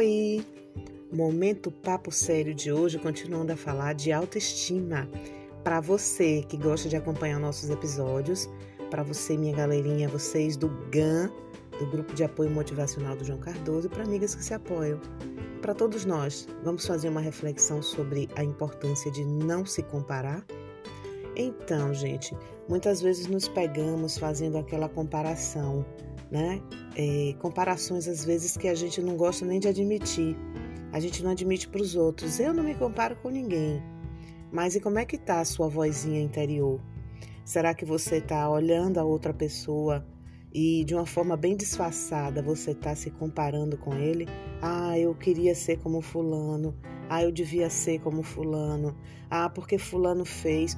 Oi! Momento Papo Sério de hoje, continuando a falar de autoestima. Para você que gosta de acompanhar nossos episódios, para você, minha galerinha, vocês do GAN, do Grupo de Apoio Motivacional do João Cardoso, e para amigas que se apoiam. Para todos nós, vamos fazer uma reflexão sobre a importância de não se comparar? Então, gente, muitas vezes nos pegamos fazendo aquela comparação né? É, comparações às vezes que a gente não gosta nem de admitir. A gente não admite para os outros. Eu não me comparo com ninguém. Mas e como é que tá a sua vozinha interior? Será que você está olhando a outra pessoa e de uma forma bem disfarçada você está se comparando com ele? Ah, eu queria ser como fulano. Ah, eu devia ser como fulano. Ah, porque fulano fez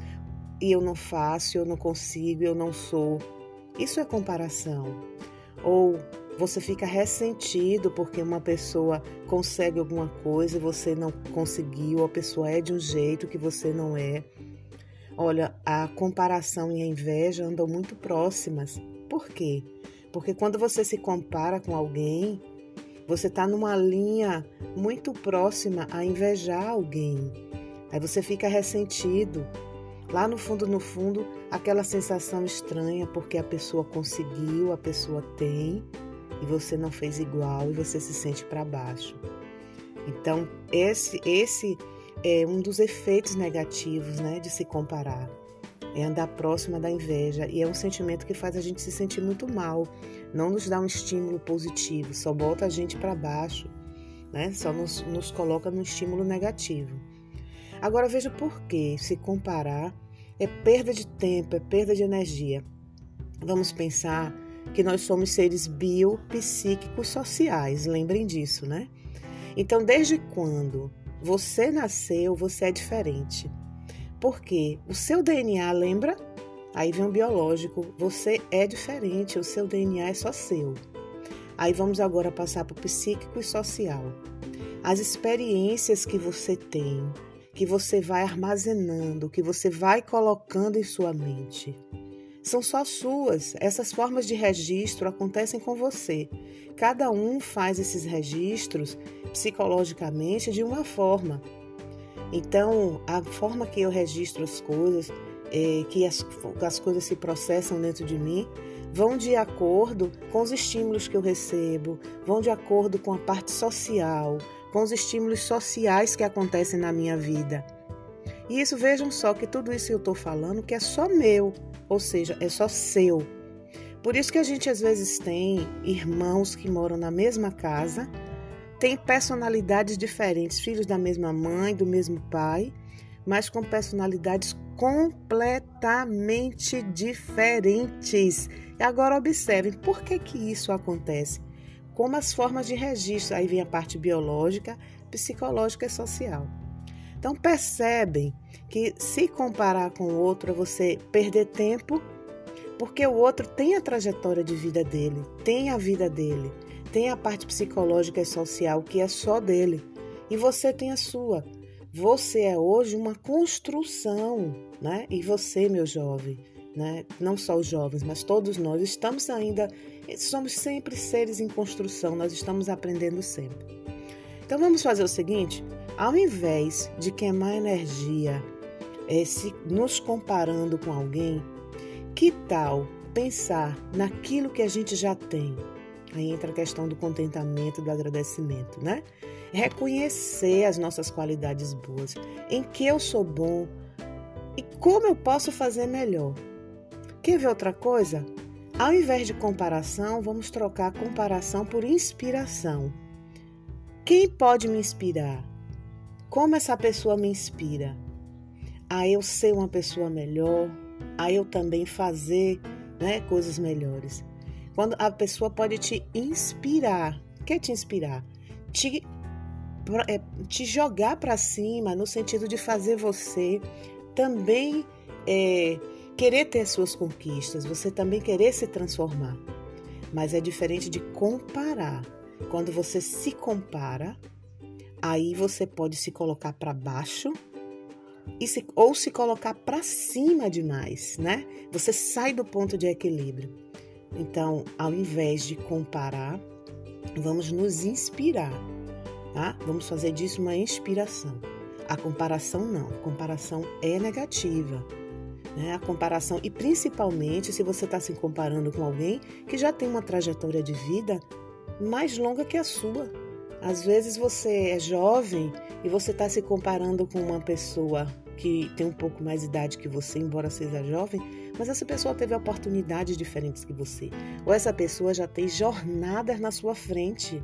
e eu não faço, eu não consigo, eu não sou. Isso é comparação. Ou você fica ressentido porque uma pessoa consegue alguma coisa e você não conseguiu, a pessoa é de um jeito que você não é. Olha, a comparação e a inveja andam muito próximas. Por quê? Porque quando você se compara com alguém, você está numa linha muito próxima a invejar alguém. Aí você fica ressentido, Lá no fundo, no fundo, aquela sensação estranha porque a pessoa conseguiu, a pessoa tem e você não fez igual e você se sente para baixo. Então, esse esse é um dos efeitos negativos, né, de se comparar. É andar próxima da inveja e é um sentimento que faz a gente se sentir muito mal, não nos dá um estímulo positivo, só bota a gente para baixo, né? Só nos, nos coloca no estímulo negativo. Agora veja por que se comparar é perda de tempo, é perda de energia. Vamos pensar que nós somos seres biopsíquicos sociais, lembrem disso, né? Então, desde quando você nasceu, você é diferente. Porque o seu DNA, lembra? Aí vem o biológico, você é diferente, o seu DNA é só seu. Aí vamos agora passar para o psíquico e social. As experiências que você tem, que você vai armazenando, que você vai colocando em sua mente. São só suas. Essas formas de registro acontecem com você. Cada um faz esses registros psicologicamente de uma forma. Então, a forma que eu registro as coisas, é, que as, as coisas se processam dentro de mim, vão de acordo com os estímulos que eu recebo, vão de acordo com a parte social, com os estímulos sociais que acontecem na minha vida. E isso vejam só que tudo isso eu estou falando que é só meu, ou seja, é só seu. Por isso que a gente às vezes tem irmãos que moram na mesma casa, tem personalidades diferentes, filhos da mesma mãe, do mesmo pai, mas com personalidades completamente diferentes. E agora observem por que que isso acontece como as formas de registro. Aí vem a parte biológica, psicológica e social. Então percebem que se comparar com o outro é você perder tempo, porque o outro tem a trajetória de vida dele, tem a vida dele, tem a parte psicológica e social que é só dele, e você tem a sua. Você é hoje uma construção, né? E você, meu jovem, né? Não só os jovens, mas todos nós estamos ainda, somos sempre seres em construção, nós estamos aprendendo sempre. Então vamos fazer o seguinte: ao invés de queimar energia é, se nos comparando com alguém, que tal pensar naquilo que a gente já tem? Aí entra a questão do contentamento, do agradecimento, né? Reconhecer as nossas qualidades boas, em que eu sou bom e como eu posso fazer melhor. Quer ver outra coisa? Ao invés de comparação, vamos trocar comparação por inspiração. Quem pode me inspirar? Como essa pessoa me inspira? A eu ser uma pessoa melhor, a eu também fazer né, coisas melhores. Quando a pessoa pode te inspirar. Quer te inspirar? Te, é, te jogar para cima no sentido de fazer você também é, querer ter suas conquistas, você também querer se transformar. Mas é diferente de comparar. Quando você se compara, aí você pode se colocar para baixo e se, ou se colocar para cima demais, né? Você sai do ponto de equilíbrio. Então, ao invés de comparar, vamos nos inspirar. tá? Vamos fazer disso uma inspiração. A comparação não, a comparação é negativa. Né? A comparação, e principalmente se você está se comparando com alguém que já tem uma trajetória de vida mais longa que a sua. Às vezes você é jovem e você está se comparando com uma pessoa que tem um pouco mais de idade que você, embora seja jovem, mas essa pessoa teve oportunidades diferentes que você. Ou essa pessoa já tem jornadas na sua frente.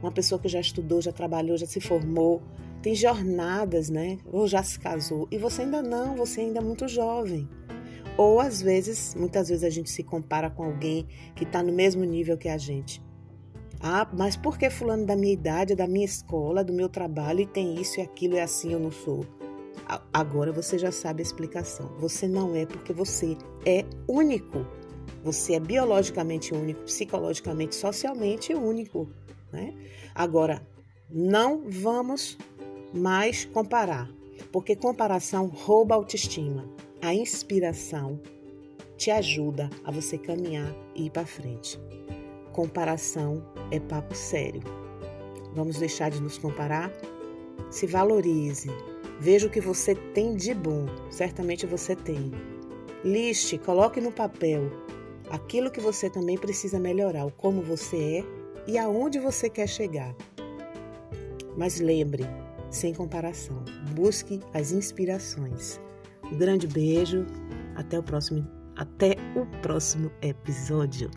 Uma pessoa que já estudou, já trabalhou, já se formou, tem jornadas, né? Ou já se casou e você ainda não, você ainda é muito jovem. Ou às vezes, muitas vezes a gente se compara com alguém que está no mesmo nível que a gente. Ah, mas por que fulano da minha idade, da minha escola, do meu trabalho e tem isso e aquilo e assim eu não sou? Agora você já sabe a explicação. Você não é porque você é único. Você é biologicamente único, psicologicamente, socialmente único. Né? Agora, não vamos mais comparar, porque comparação rouba a autoestima. A inspiração te ajuda a você caminhar e ir para frente. Comparação é papo sério. Vamos deixar de nos comparar? Se valorize. Veja o que você tem de bom. Certamente você tem. Liste, coloque no papel aquilo que você também precisa melhorar, o como você é e aonde você quer chegar. Mas lembre, sem comparação, busque as inspirações. Um grande beijo, até o próximo, até o próximo episódio.